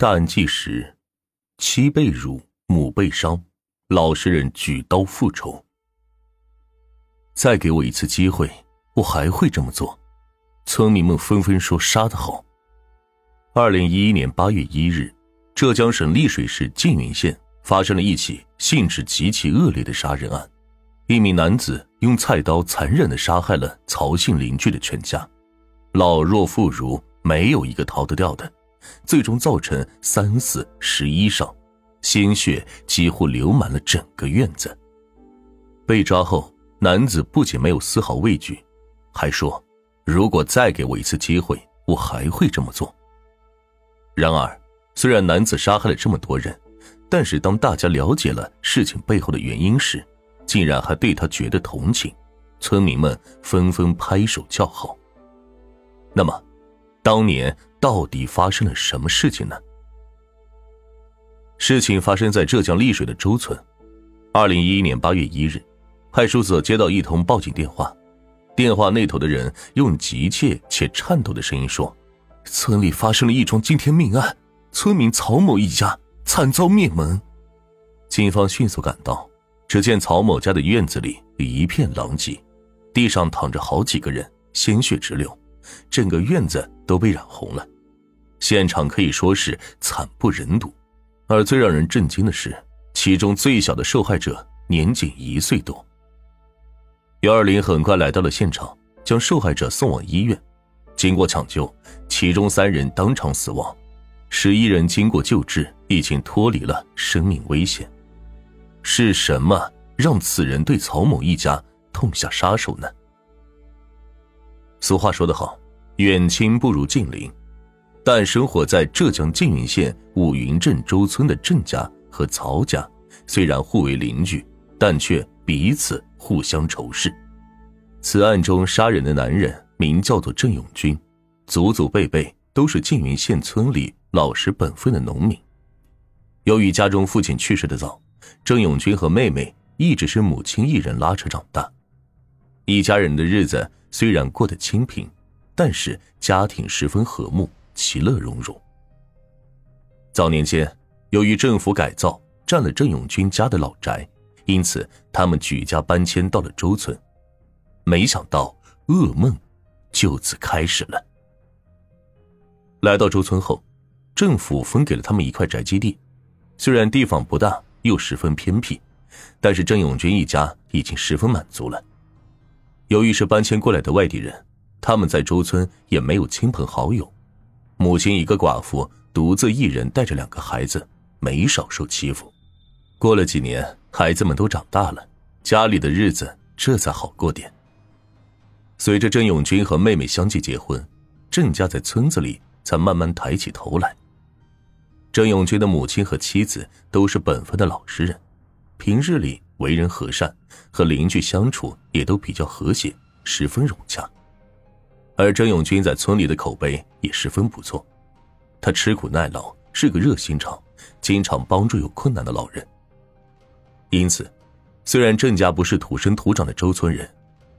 大案纪实：妻被辱，母被伤，老实人举刀复仇。再给我一次机会，我还会这么做。村民们纷纷说：“杀得好。”二零一一年八月一日，浙江省丽水市缙云县发生了一起性质极其恶劣的杀人案。一名男子用菜刀残忍的杀害了曹姓邻居的全家，老弱妇孺没有一个逃得掉的，最终造成三死十一伤，鲜血几乎流满了整个院子。被抓后，男子不仅没有丝毫畏惧，还说：“如果再给我一次机会，我还会这么做。”然而，虽然男子杀害了这么多人，但是当大家了解了事情背后的原因时，竟然还对他觉得同情，村民们纷纷拍手叫好。那么，当年到底发生了什么事情呢？事情发生在浙江丽水的周村。二零一一年八月一日，派出所接到一通报警电话，电话那头的人用急切且颤抖的声音说：“村里发生了一桩惊天命案，村民曹某一家惨遭灭门。”警方迅速赶到。只见曹某家的院子里一片狼藉，地上躺着好几个人，鲜血直流，整个院子都被染红了，现场可以说是惨不忍睹。而最让人震惊的是，其中最小的受害者年仅一岁多。幺二零很快来到了现场，将受害者送往医院。经过抢救，其中三人当场死亡，十一人经过救治，已经脱离了生命危险。是什么让此人对曹某一家痛下杀手呢？俗话说得好，远亲不如近邻。但生活在浙江缙云县五云镇周村的郑家和曹家，虽然互为邻居，但却彼此互相仇视。此案中杀人的男人名叫做郑永军，祖祖辈辈都是缙云县村里老实本分的农民。由于家中父亲去世的早。郑永军和妹妹一直是母亲一人拉扯长大，一家人的日子虽然过得清贫，但是家庭十分和睦，其乐融融。早年间，由于政府改造占了郑永军家的老宅，因此他们举家搬迁到了周村。没想到噩梦就此开始了。来到周村后，政府分给了他们一块宅基地，虽然地方不大。又十分偏僻，但是郑永军一家已经十分满足了。由于是搬迁过来的外地人，他们在周村也没有亲朋好友，母亲一个寡妇，独自一人带着两个孩子，没少受欺负。过了几年，孩子们都长大了，家里的日子这才好过点。随着郑永军和妹妹相继结婚，郑家在村子里才慢慢抬起头来。郑永军的母亲和妻子都是本分的老实人，平日里为人和善，和邻居相处也都比较和谐，十分融洽。而郑永军在村里的口碑也十分不错，他吃苦耐劳，是个热心肠，经常帮助有困难的老人。因此，虽然郑家不是土生土长的周村人，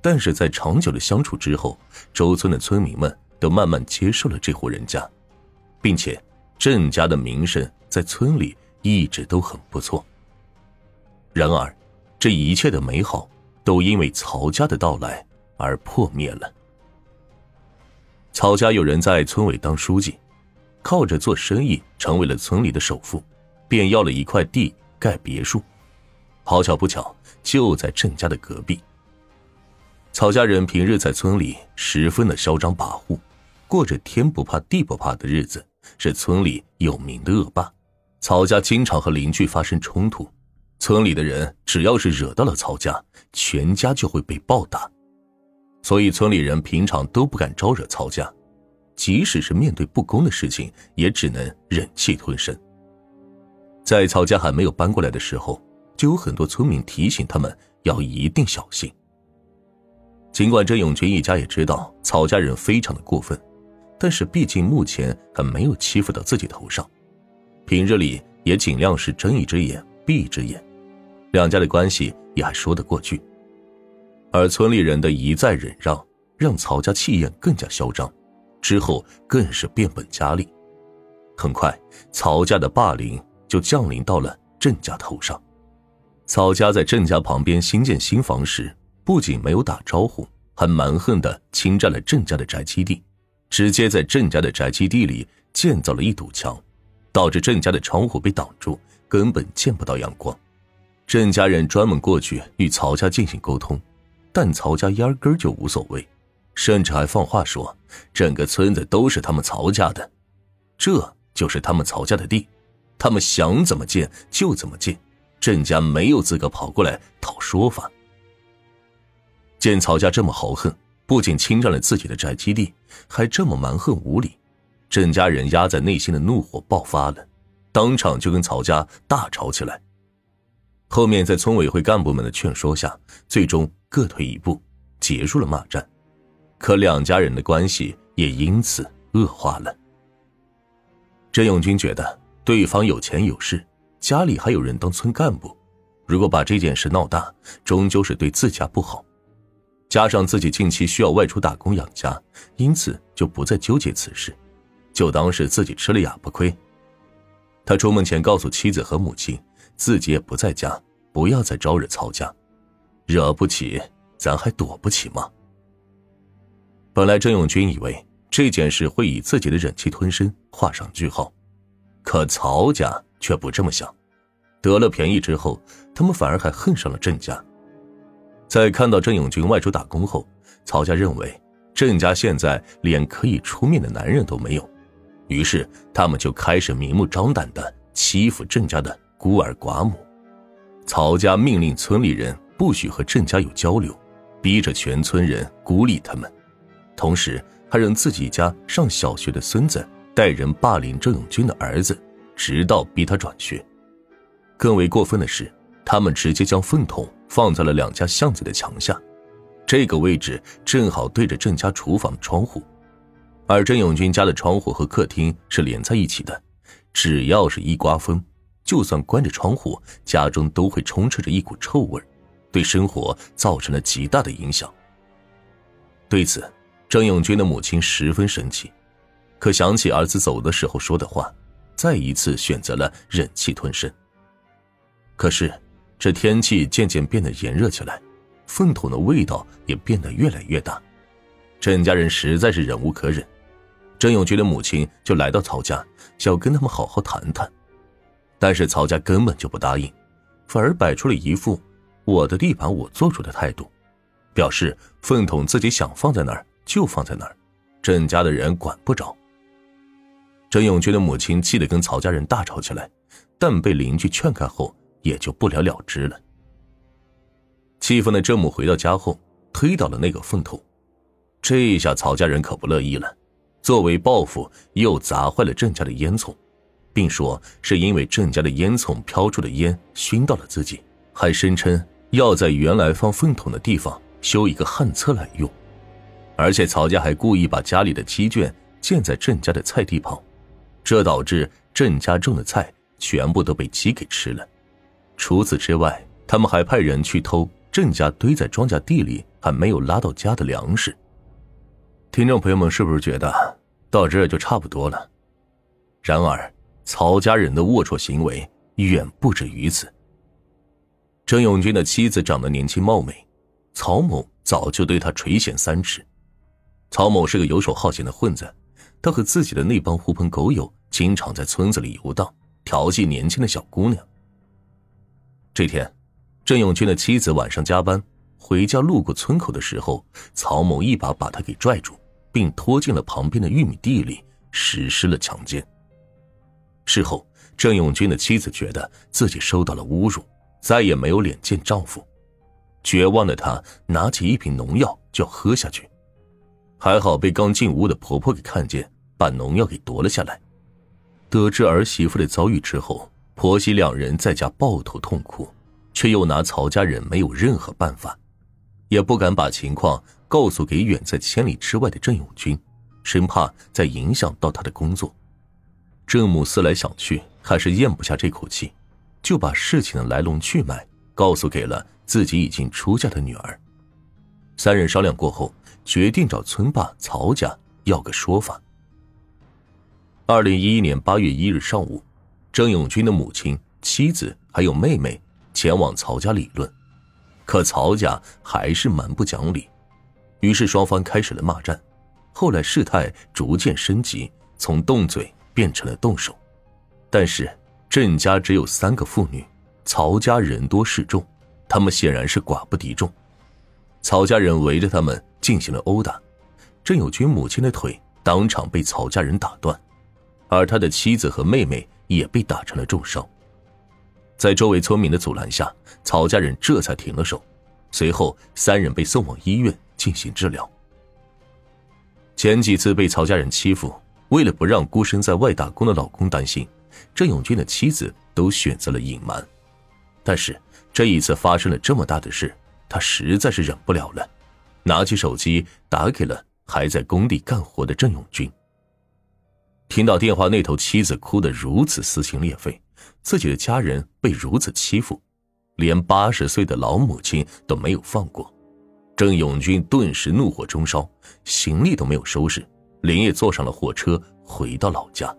但是在长久的相处之后，周村的村民们都慢慢接受了这户人家，并且。郑家的名声在村里一直都很不错。然而，这一切的美好都因为曹家的到来而破灭了。曹家有人在村委当书记，靠着做生意成为了村里的首富，便要了一块地盖别墅。好巧不巧，就在郑家的隔壁。曹家人平日在村里十分的嚣张跋扈，过着天不怕地不怕的日子。是村里有名的恶霸，曹家经常和邻居发生冲突，村里的人只要是惹到了曹家，全家就会被暴打，所以村里人平常都不敢招惹曹家，即使是面对不公的事情，也只能忍气吞声。在曹家还没有搬过来的时候，就有很多村民提醒他们要一定小心。尽管郑永军一家也知道曹家人非常的过分。但是毕竟目前还没有欺负到自己头上，平日里也尽量是睁一只眼闭一只眼，两家的关系也还说得过去。而村里人的一再忍让，让曹家气焰更加嚣张，之后更是变本加厉。很快，曹家的霸凌就降临到了郑家头上。曹家在郑家旁边新建新房时，不仅没有打招呼，还蛮横的侵占了郑家的宅基地，直接在郑家的宅基地里建造了一堵墙，导致郑家的窗户被挡住，根本见不到阳光。郑家人专门过去与曹家进行沟通，但曹家压根就无所谓，甚至还放话说整个村子都是他们曹家的，这。就是他们曹家的地，他们想怎么建就怎么建，郑家没有资格跑过来讨说法。见曹家这么豪横，不仅侵占了自己的宅基地，还这么蛮横无理，郑家人压在内心的怒火爆发了，当场就跟曹家大吵起来。后面在村委会干部们的劝说下，最终各退一步，结束了骂战。可两家人的关系也因此恶化了。郑永军觉得对方有钱有势，家里还有人当村干部，如果把这件事闹大，终究是对自家不好。加上自己近期需要外出打工养家，因此就不再纠结此事，就当是自己吃了哑巴亏。他出门前告诉妻子和母亲，自己也不在家，不要再招惹曹家，惹不起，咱还躲不起吗？本来郑永军以为。这件事会以自己的忍气吞声画上句号，可曹家却不这么想。得了便宜之后，他们反而还恨上了郑家。在看到郑永军外出打工后，曹家认为郑家现在连可以出面的男人都没有，于是他们就开始明目张胆的欺负郑家的孤儿寡母。曹家命令村里人不许和郑家有交流，逼着全村人孤立他们，同时。还让自己家上小学的孙子带人霸凌郑永军的儿子，直到逼他转学。更为过分的是，他们直接将粪桶放在了两家巷子的墙下，这个位置正好对着郑家厨房的窗户。而郑永军家的窗户和客厅是连在一起的，只要是一刮风，就算关着窗户，家中都会充斥着一股臭味，对生活造成了极大的影响。对此，郑永军的母亲十分生气，可想起儿子走的时候说的话，再一次选择了忍气吞声。可是，这天气渐渐变得炎热起来，粪桶的味道也变得越来越大，郑家人实在是忍无可忍。郑永军的母亲就来到曹家，想要跟他们好好谈谈，但是曹家根本就不答应，反而摆出了一副“我的地盘我做主”的态度，表示粪桶自己想放在哪儿。就放在那儿，郑家的人管不着。郑永军的母亲气得跟曹家人大吵起来，但被邻居劝开后，也就不了了之了。气愤的郑母回到家后，推倒了那个粪桶，这一下曹家人可不乐意了。作为报复，又砸坏了郑家的烟囱，并说是因为郑家的烟囱飘出的烟熏到了自己，还声称要在原来放粪桶的地方修一个旱厕来用。而且曹家还故意把家里的鸡圈建在郑家的菜地旁，这导致郑家种的菜全部都被鸡给吃了。除此之外，他们还派人去偷郑家堆在庄稼地里还没有拉到家的粮食。听众朋友们，是不是觉得到这就差不多了？然而，曹家人的龌龊行为远不止于此。郑永军的妻子长得年轻貌美，曹某早就对他垂涎三尺。曹某是个游手好闲的混子，他和自己的那帮狐朋狗友经常在村子里游荡，调戏年轻的小姑娘。这天，郑永军的妻子晚上加班回家，路过村口的时候，曹某一把把他给拽住，并拖进了旁边的玉米地里，实施了强奸。事后，郑永军的妻子觉得自己受到了侮辱，再也没有脸见丈夫，绝望的她拿起一瓶农药就要喝下去。还好被刚进屋的婆婆给看见，把农药给夺了下来。得知儿媳妇的遭遇之后，婆媳两人在家抱头痛哭，却又拿曹家人没有任何办法，也不敢把情况告诉给远在千里之外的郑永军，生怕再影响到他的工作。郑母思来想去，还是咽不下这口气，就把事情的来龙去脉告诉给了自己已经出嫁的女儿。三人商量过后。决定找村霸曹家要个说法。二零一一年八月一日上午，郑永军的母亲、妻子还有妹妹前往曹家理论，可曹家还是蛮不讲理，于是双方开始了骂战。后来事态逐渐升级，从动嘴变成了动手。但是郑家只有三个妇女，曹家人多势众，他们显然是寡不敌众。曹家人围着他们进行了殴打，郑友军母亲的腿当场被曹家人打断，而他的妻子和妹妹也被打成了重伤。在周围村民的阻拦下，曹家人这才停了手。随后，三人被送往医院进行治疗。前几次被曹家人欺负，为了不让孤身在外打工的老公担心，郑永军的妻子都选择了隐瞒。但是这一次发生了这么大的事，他实在是忍不了了，拿起手机打给了还在工地干活的郑永军。听到电话那头妻子哭得如此撕心裂肺，自己的家人被如此欺负，连八十岁的老母亲都没有放过。郑永军顿时怒火中烧，行李都没有收拾，连夜坐上了火车回到老家。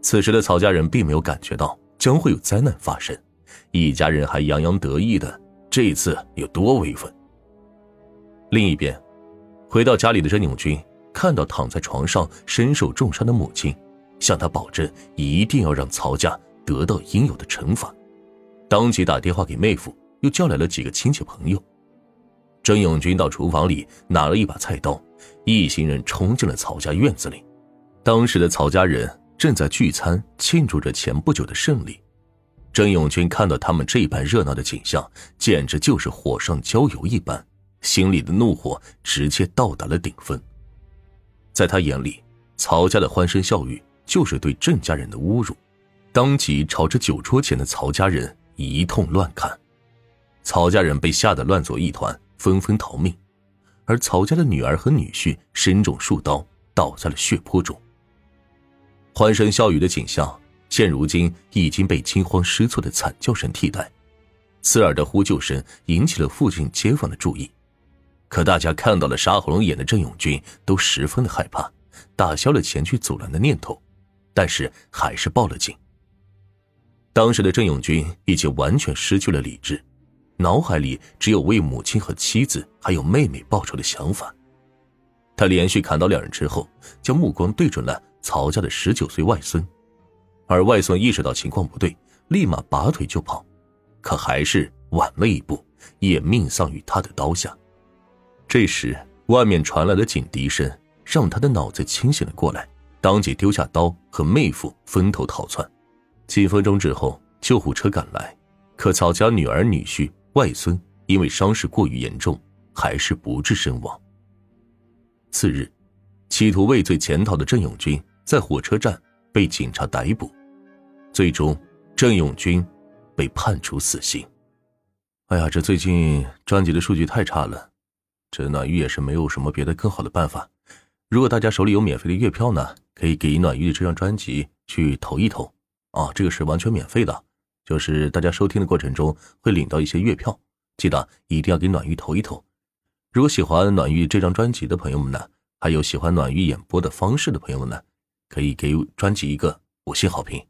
此时的曹家人并没有感觉到将会有灾难发生，一家人还洋洋得意的这一次有多威风。另一边，回到家里的郑永军看到躺在床上身受重伤的母亲，向他保证一定要让曹家得到应有的惩罚，当即打电话给妹夫，又叫来了几个亲戚朋友。郑永军到厨房里拿了一把菜刀，一行人冲进了曹家院子里。当时的曹家人正在聚餐，庆祝着前不久的胜利。郑永军看到他们这般热闹的景象，简直就是火上浇油一般，心里的怒火直接到达了顶峰。在他眼里，曹家的欢声笑语就是对郑家人的侮辱，当即朝着酒桌前的曹家人一通乱砍。曹家人被吓得乱作一团。纷纷逃命，而曹家的女儿和女婿身中数刀，倒在了血泊中。欢声笑语的景象，现如今已经被惊慌失措的惨叫声替代。刺耳的呼救声引起了附近街坊的注意，可大家看到了杀红了眼的郑永军，都十分的害怕，打消了前去阻拦的念头，但是还是报了警。当时的郑永军已经完全失去了理智。脑海里只有为母亲和妻子还有妹妹报仇的想法。他连续砍倒两人之后，将目光对准了曹家的十九岁外孙，而外孙意识到情况不对，立马拔腿就跑，可还是晚了一步，也命丧于他的刀下。这时，外面传来的警笛声让他的脑子清醒了过来，当即丢下刀和妹夫分头逃窜。几分钟之后，救护车赶来，可曹家女儿女婿。外孙因为伤势过于严重，还是不治身亡。次日，企图畏罪潜逃的郑永军在火车站被警察逮捕，最终郑永军被判处死刑。哎呀，这最近专辑的数据太差了，这暖玉也是没有什么别的更好的办法。如果大家手里有免费的月票呢，可以给暖玉的这张专辑去投一投啊，这个是完全免费的。就是大家收听的过程中会领到一些月票，记得一定要给暖玉投一投。如果喜欢暖玉这张专辑的朋友们呢，还有喜欢暖玉演播的方式的朋友们呢，可以给专辑一个五星好评。